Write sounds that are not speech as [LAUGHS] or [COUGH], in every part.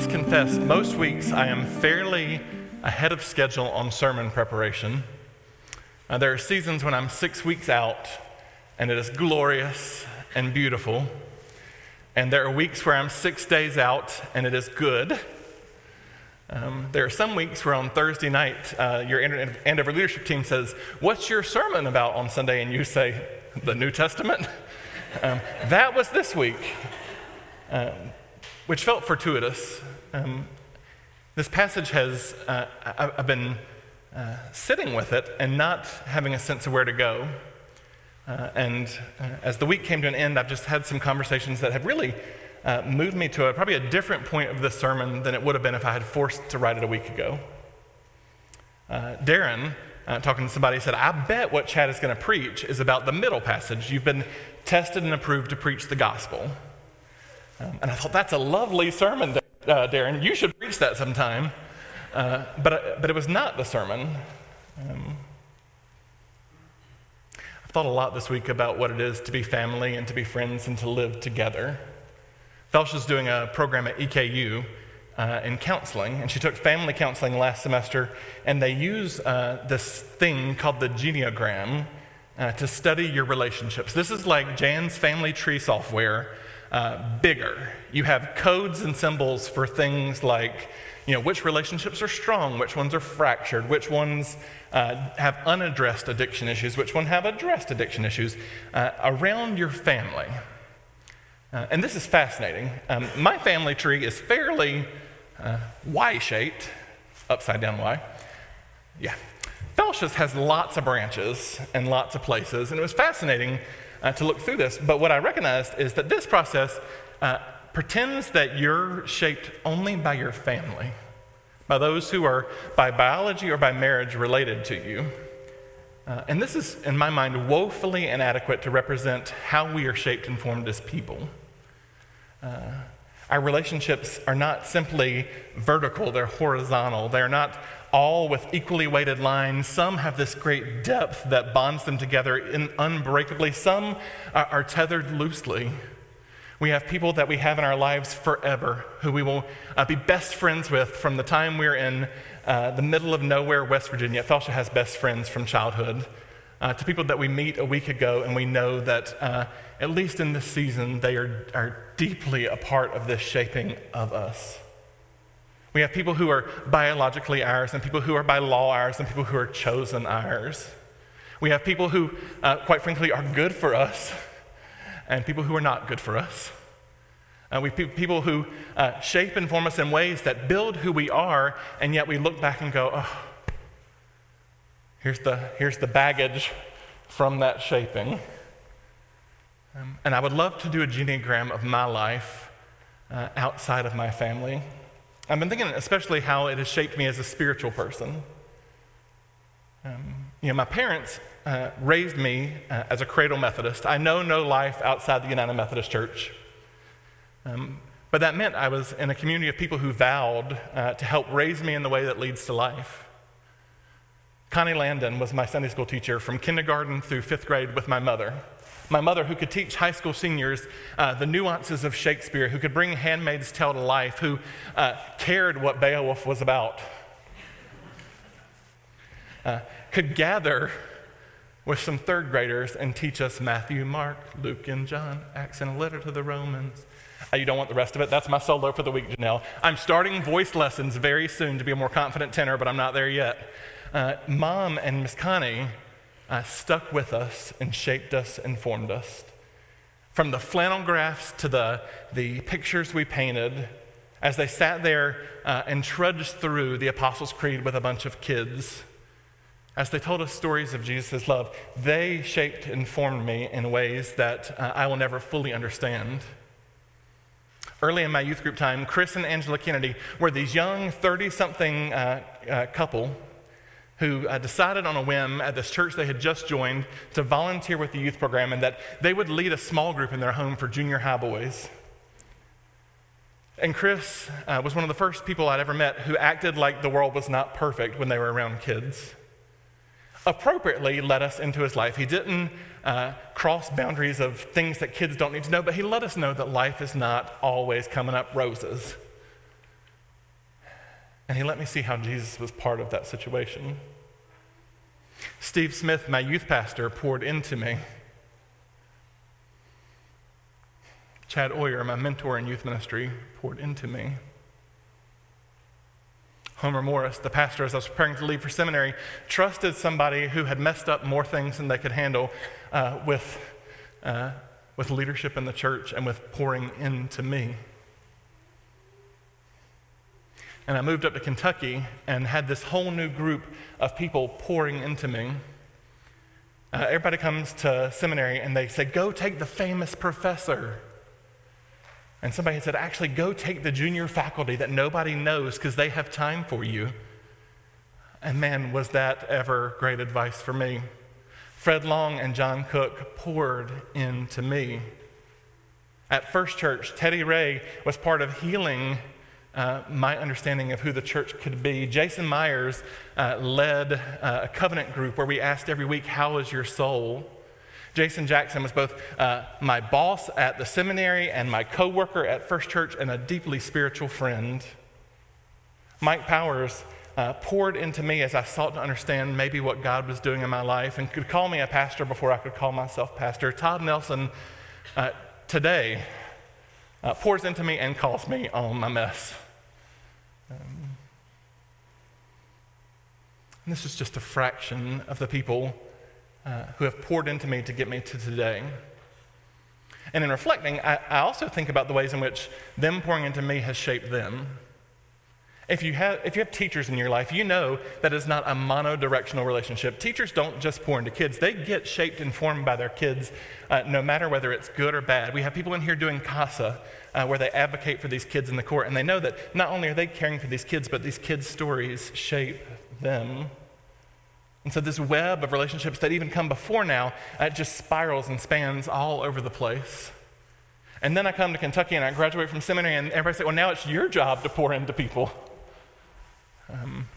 Confess, most weeks I am fairly ahead of schedule on sermon preparation. Uh, there are seasons when I'm six weeks out and it is glorious and beautiful. And there are weeks where I'm six days out and it is good. Um, there are some weeks where on Thursday night, uh, your Andover leadership team says, What's your sermon about on Sunday? And you say, The New Testament. [LAUGHS] um, that was this week, um, which felt fortuitous. Um, this passage has, uh, I've been uh, sitting with it and not having a sense of where to go. Uh, and uh, as the week came to an end, I've just had some conversations that have really uh, moved me to a, probably a different point of this sermon than it would have been if I had forced to write it a week ago. Uh, Darren, talking to somebody, said, I bet what Chad is going to preach is about the middle passage. You've been tested and approved to preach the gospel. Um, and I thought, that's a lovely sermon uh, Darren, you should preach that sometime. Uh, but, uh, but it was not the sermon. Um, I've thought a lot this week about what it is to be family and to be friends and to live together. Felsha's doing a program at EKU uh, in counseling, and she took family counseling last semester, and they use uh, this thing called the genogram uh, to study your relationships. This is like Jan's family tree software uh, bigger. You have codes and symbols for things like, you know, which relationships are strong, which ones are fractured, which ones uh, have unaddressed addiction issues, which ones have addressed addiction issues uh, around your family. Uh, and this is fascinating. Um, my family tree is fairly uh, Y shaped, upside down Y. Yeah. Fellowships has lots of branches and lots of places, and it was fascinating uh, to look through this. But what I recognized is that this process uh, pretends that you're shaped only by your family, by those who are by biology or by marriage related to you. Uh, and this is, in my mind, woefully inadequate to represent how we are shaped and formed as people. Uh, our relationships are not simply vertical, they're horizontal. They're not all with equally weighted lines. Some have this great depth that bonds them together in unbreakably. Some are, are tethered loosely. We have people that we have in our lives forever who we will uh, be best friends with from the time we're in uh, the middle of nowhere, West Virginia. Felsha has best friends from childhood. Uh, to people that we meet a week ago, and we know that, uh, at least in this season, they are, are deeply a part of this shaping of us. We have people who are biologically ours, and people who are by law ours, and people who are chosen ours. We have people who, uh, quite frankly, are good for us, and people who are not good for us. Uh, we have people who uh, shape and form us in ways that build who we are, and yet we look back and go, oh, here's the, here's the baggage from that shaping. Um, and I would love to do a genogram of my life uh, outside of my family. I've been thinking especially how it has shaped me as a spiritual person. Um, you know, my parents uh, raised me uh, as a cradle Methodist. I know no life outside the United Methodist Church. Um, but that meant I was in a community of people who vowed uh, to help raise me in the way that leads to life. Connie Landon was my Sunday school teacher from kindergarten through fifth grade with my mother my mother, who could teach high school seniors uh, the nuances of Shakespeare, who could bring Handmaid's Tale to life, who uh, cared what Beowulf was about, uh, could gather with some third graders and teach us Matthew, Mark, Luke, and John, Acts, and a letter to the Romans. Uh, you don't want the rest of it. That's my solo for the week, Janelle. I'm starting voice lessons very soon to be a more confident tenor, but I'm not there yet. Uh, Mom and Miss Connie uh, stuck with us and shaped us and formed us. From the flannel graphs to the, the pictures we painted, as they sat there uh, and trudged through the Apostles' Creed with a bunch of kids, as they told us stories of Jesus' love, they shaped and formed me in ways that uh, I will never fully understand. early in my youth group time, Chris and Angela Kennedy were these young 30 something uh, uh, couple who uh, decided on a whim at this church they had just joined to volunteer with the youth program and that they would lead a small group in their home for junior high boys. And Chris uh, was one of the first people I'd ever met who acted like the world was not perfect when they were around kids. Appropriately led us into his life. He didn't uh, cross boundaries of things that kids don't need to know, but he let us know that life is not always coming up roses. And he let me see how Jesus was part of that situation. Steve Smith, my youth pastor, poured into me. Chad Oyer, my mentor in youth ministry, poured into me. Homer Morris, the pastor, as I was preparing to leave for seminary, trusted somebody who had messed up more things than they could handle uh, with, uh, with leadership in the church and with pouring into me. And I moved up to Kentucky and had this whole new group of people pouring into me. Uh, everybody comes to seminary and they say, Go take the famous professor. And somebody had said, actually, go take the junior faculty that nobody knows because they have time for you. And man, was that ever great advice for me. Fred Long and John Cook poured into me. At First Church, Teddy Ray was part of healing uh, my understanding of who the church could be. Jason Myers uh, led uh, a covenant group where we asked every week, How is your soul? Jason Jackson was both uh, my boss at the seminary and my coworker at First Church and a deeply spiritual friend. Mike Powers uh, poured into me as I sought to understand maybe what God was doing in my life and could call me a pastor before I could call myself pastor. Todd Nelson uh, today uh, pours into me and calls me on my mess. Um, this is just a fraction of the people uh, who have poured into me to get me to today. And in reflecting, I, I, also think about the ways in which them pouring into me has shaped them. If you, have, if you have teachers in your life, you know that is not a monodirectional relationship. Teachers don't just pour into kids, they get shaped and formed by their kids, uh, no matter whether it's good or bad. We have people in here doing CASA, uh, where they advocate for these kids in the court, and they know that not only are they caring for these kids, but these kids' stories shape them. And so, this web of relationships that even come before now, uh, just spirals and spans all over the place. And then I come to Kentucky and I graduate from seminary, and everybody says, Well, now it's your job to pour into people. Um,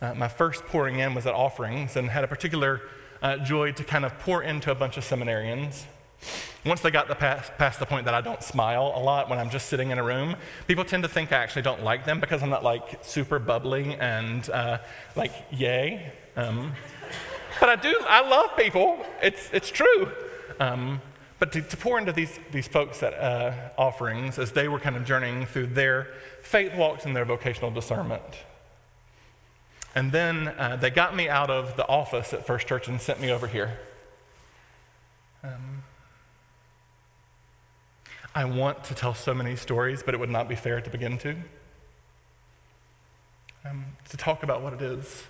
uh, my first pouring in was at offerings and had a particular uh, joy to kind of pour into a bunch of seminarians. Once they got the past, past, the point that I don't smile a lot when I'm just sitting in a room, people tend to think I actually don't like them because I'm not like super bubbly and uh, like yay. Um, [LAUGHS] but I do, I love people. It's, it's true. Um, but to, to, pour into these, these folks at uh, offerings as they were kind of journeying through their faith walks and their vocational discernment. And then uh, they got me out of the office at First Church and sent me over here. Um, I want to tell so many stories, but it would not be fair to begin to. Um, to talk about what it is.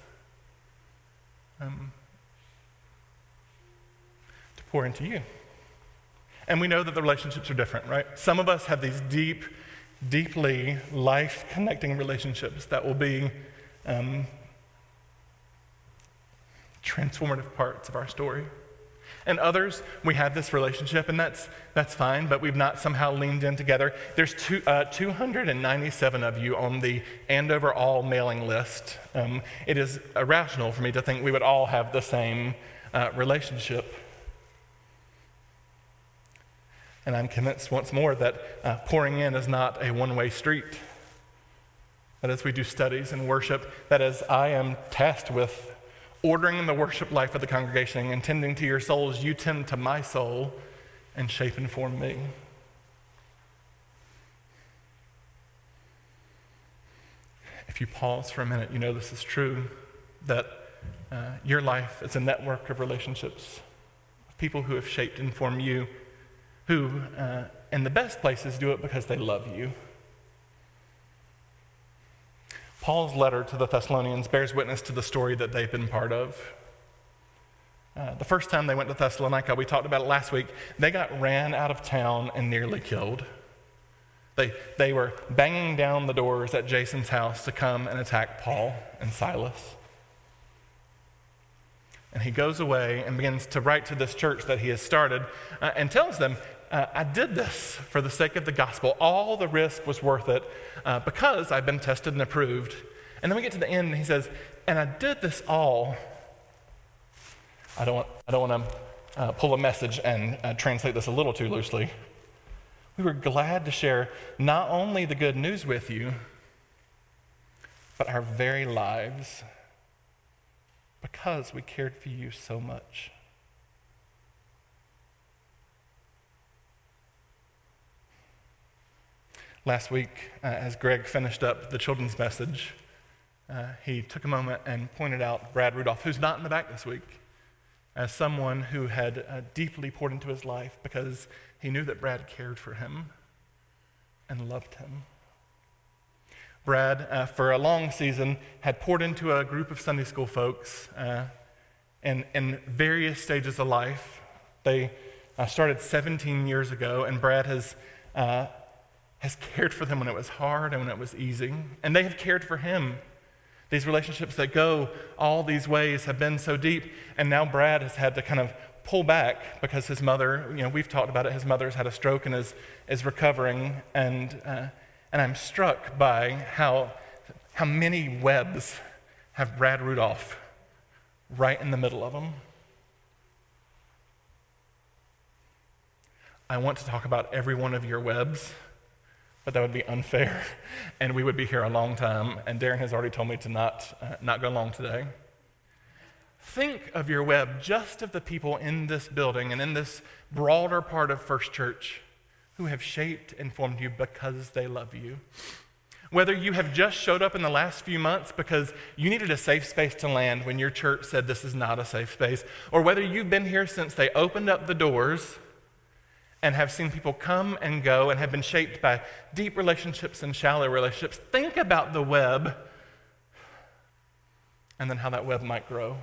Um, to pour into you. And we know that the relationships are different, right? Some of us have these deep, deeply life connecting relationships that will be um, transformative parts of our story. And others, we have this relationship, and that's, that's fine, but we've not somehow leaned in together. There's two, uh, 297 of you on the Andover All mailing list. Um, it is irrational for me to think we would all have the same uh, relationship. And I'm convinced once more that uh, pouring in is not a one way street. That as we do studies and worship, that as I am tasked with ordering the worship life of the congregation and tending to your souls, you tend to my soul and shape and form me. If you pause for a minute, you know this is true that uh, your life is a network of relationships, of people who have shaped and formed you, who, uh, in the best places, do it because they love you. Paul's letter to the Thessalonians bears witness to the story that they've been part of. Uh, the first time they went to Thessalonica, we talked about it last week, they got ran out of town and nearly killed. They, they were banging down the doors at Jason's house to come and attack Paul and Silas. And he goes away and begins to write to this church that he has started uh, and tells them, uh, I did this for the sake of the gospel. All the risk was worth it uh, because I've been tested and approved. And then we get to the end and he says, And I did this all. I don't want, I don't want to uh, pull a message and uh, translate this a little too loosely. We were glad to share not only the good news with you, but our very lives because we cared for you so much. Last week, uh, as Greg finished up the children's message, uh, he took a moment and pointed out Brad Rudolph, who's not in the back this week, as someone who had uh, deeply poured into his life because he knew that Brad cared for him and loved him. Brad, uh, for a long season, had poured into a group of Sunday school folks uh, in, in various stages of life. They uh, started 17 years ago, and Brad has uh, has cared for them when it was hard and when it was easy. And they have cared for him. These relationships that go all these ways have been so deep. And now Brad has had to kind of pull back because his mother, you know, we've talked about it, his mother's had a stroke and is, is recovering. And, uh, and I'm struck by how, how many webs have Brad Rudolph right in the middle of them. I want to talk about every one of your webs but that would be unfair, [LAUGHS] and we would be here a long time. And Darren has already told me to not, uh, not go long today. Think of your web just of the people in this building and in this broader part of First Church who have shaped and formed you because they love you. Whether you have just showed up in the last few months because you needed a safe space to land when your church said this is not a safe space, or whether you've been here since they opened up the doors and have seen people come and go and have been shaped by deep relationships and shallow relationships. Think about the web and then how that web might grow.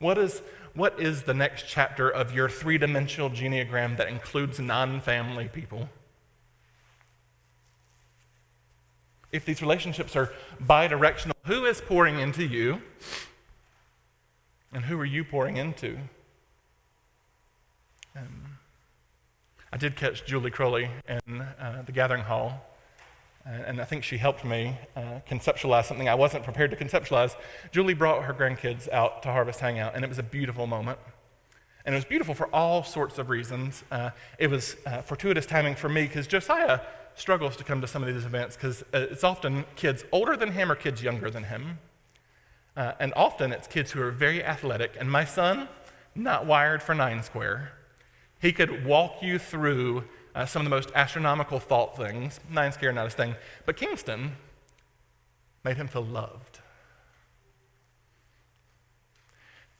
What is, what is the next chapter of your three dimensional genogram that includes non family people? If these relationships are bi directional, who is pouring into you? And who are you pouring into? Um, I did catch Julie Crowley in uh, the gathering hall, and, and, I think she helped me uh, conceptualize something I wasn't prepared to conceptualize. Julie brought her grandkids out to Harvest Hangout, and it was a beautiful moment. And it was beautiful for all sorts of reasons. Uh, it was uh, fortuitous timing for me because Josiah struggles to come to some of these events because uh, it's often kids older than him or kids younger than him. Uh, and often it's kids who are very athletic. And my son, not wired for nine square. He could walk you through uh, some of the most astronomical thought things. Nine square, not his thing. But Kingston made him feel loved.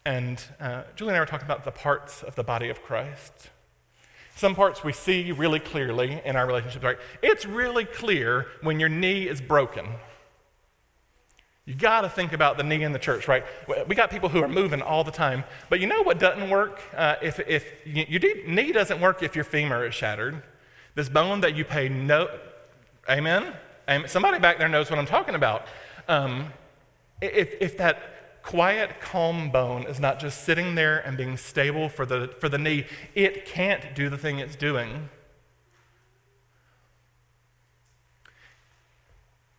And uh, Julie and I were talking about the parts of the body of Christ. Some parts we see really clearly in our relationships, right? It's really clear when your knee is broken. You got to think about the knee in the church, right? We got people who are moving all the time, but you know what doesn't work? Uh, if if you, your knee doesn't work if your femur is shattered, this bone that you pay no, amen. amen. Somebody back there knows what I'm talking about. Um, if if that quiet, calm bone is not just sitting there and being stable for the for the knee, it can't do the thing it's doing.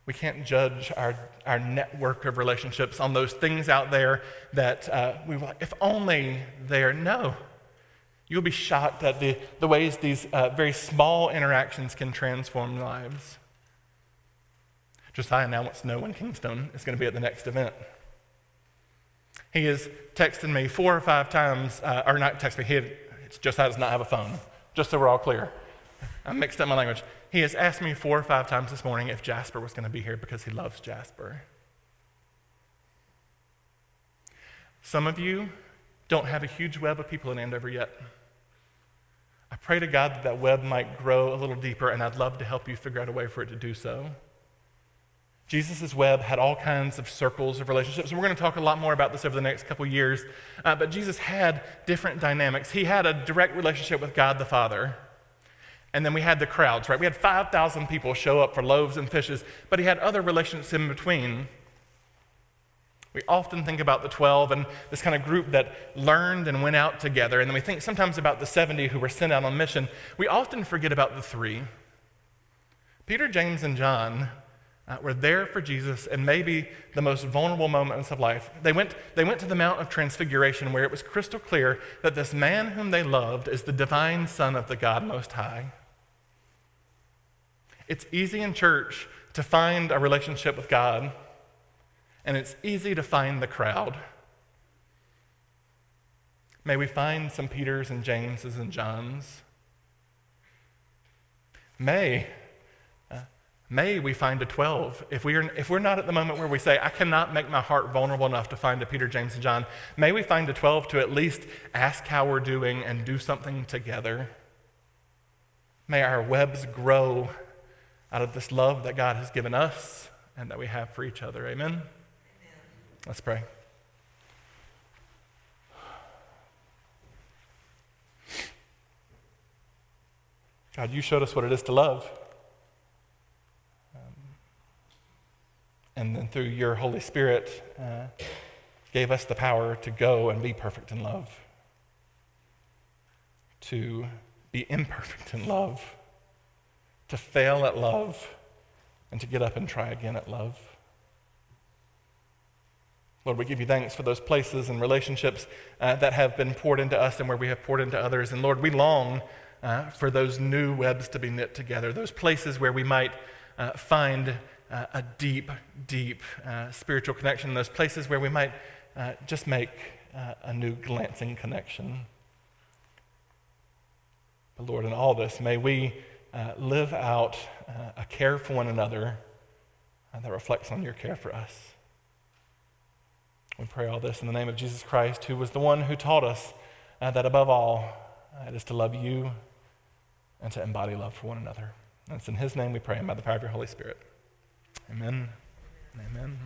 We can't judge our, our network of relationships on those things out there that uh, we like, if only they're. No. You'll be shocked at the, the ways these uh, very small interactions can transform lives. Josiah now wants to know when Kingston is going to be at the next event. He has texted me four or five times, uh, or not texted me, he had, Josiah does not have a phone, just so we're all clear. I mixed up my language. He has asked me four or five times this morning if Jasper was going to be here because he loves Jasper. Some of you don't have a huge web of people in Andover yet. I pray to God that that web might grow a little deeper, and I'd love to help you figure out a way for it to do so. Jesus' web had all kinds of circles of relationships. And we're going to talk a lot more about this over the next couple years. Uh, but Jesus had different dynamics. He had a direct relationship with God the Father. And then we had the crowds, right? We had 5,000 people show up for loaves and fishes, but he had other relationships in between. We often think about the 12 and this kind of group that learned and went out together. And then we think sometimes about the 70 who were sent out on mission. We often forget about the three Peter, James, and John uh, were there for Jesus in maybe the most vulnerable moments of life. They went, they went to the Mount of Transfiguration where it was crystal clear that this man whom they loved is the divine Son of the God Most High. It's easy in church to find a relationship with God, and it's easy to find the crowd. May we find some Peters and Jameses and Johns. May uh, May we find a 12. If, we are, if we're not at the moment where we say, I cannot make my heart vulnerable enough to find a Peter, James, and John, may we find a 12 to at least ask how we're doing and do something together. May our webs grow out of this love that God has given us and that we have for each other. Amen? Amen. Let's pray. God, you showed us what it is to love. and then through your Holy Spirit, uh, gave us the power to go and be perfect in love, to be imperfect in love, to fail at love, and to get up and try again at love. Lord, we give you thanks for those places and relationships uh, that have been poured into us and where we have poured into others. And Lord, we long uh, for those new webs to be knit together, those places where we might uh, find uh, a deep, deep uh, spiritual connection those places where we might uh, just make a new glancing connection. But Lord, in all this, may we uh, live out uh, a care for one another that reflects on your care for us. We pray all this in the name of Jesus Christ, who was the one who taught us that above all, it is to love you and to embody love for one another. And it's in his name we pray, and by the power of your Holy Spirit. Amen. Amen.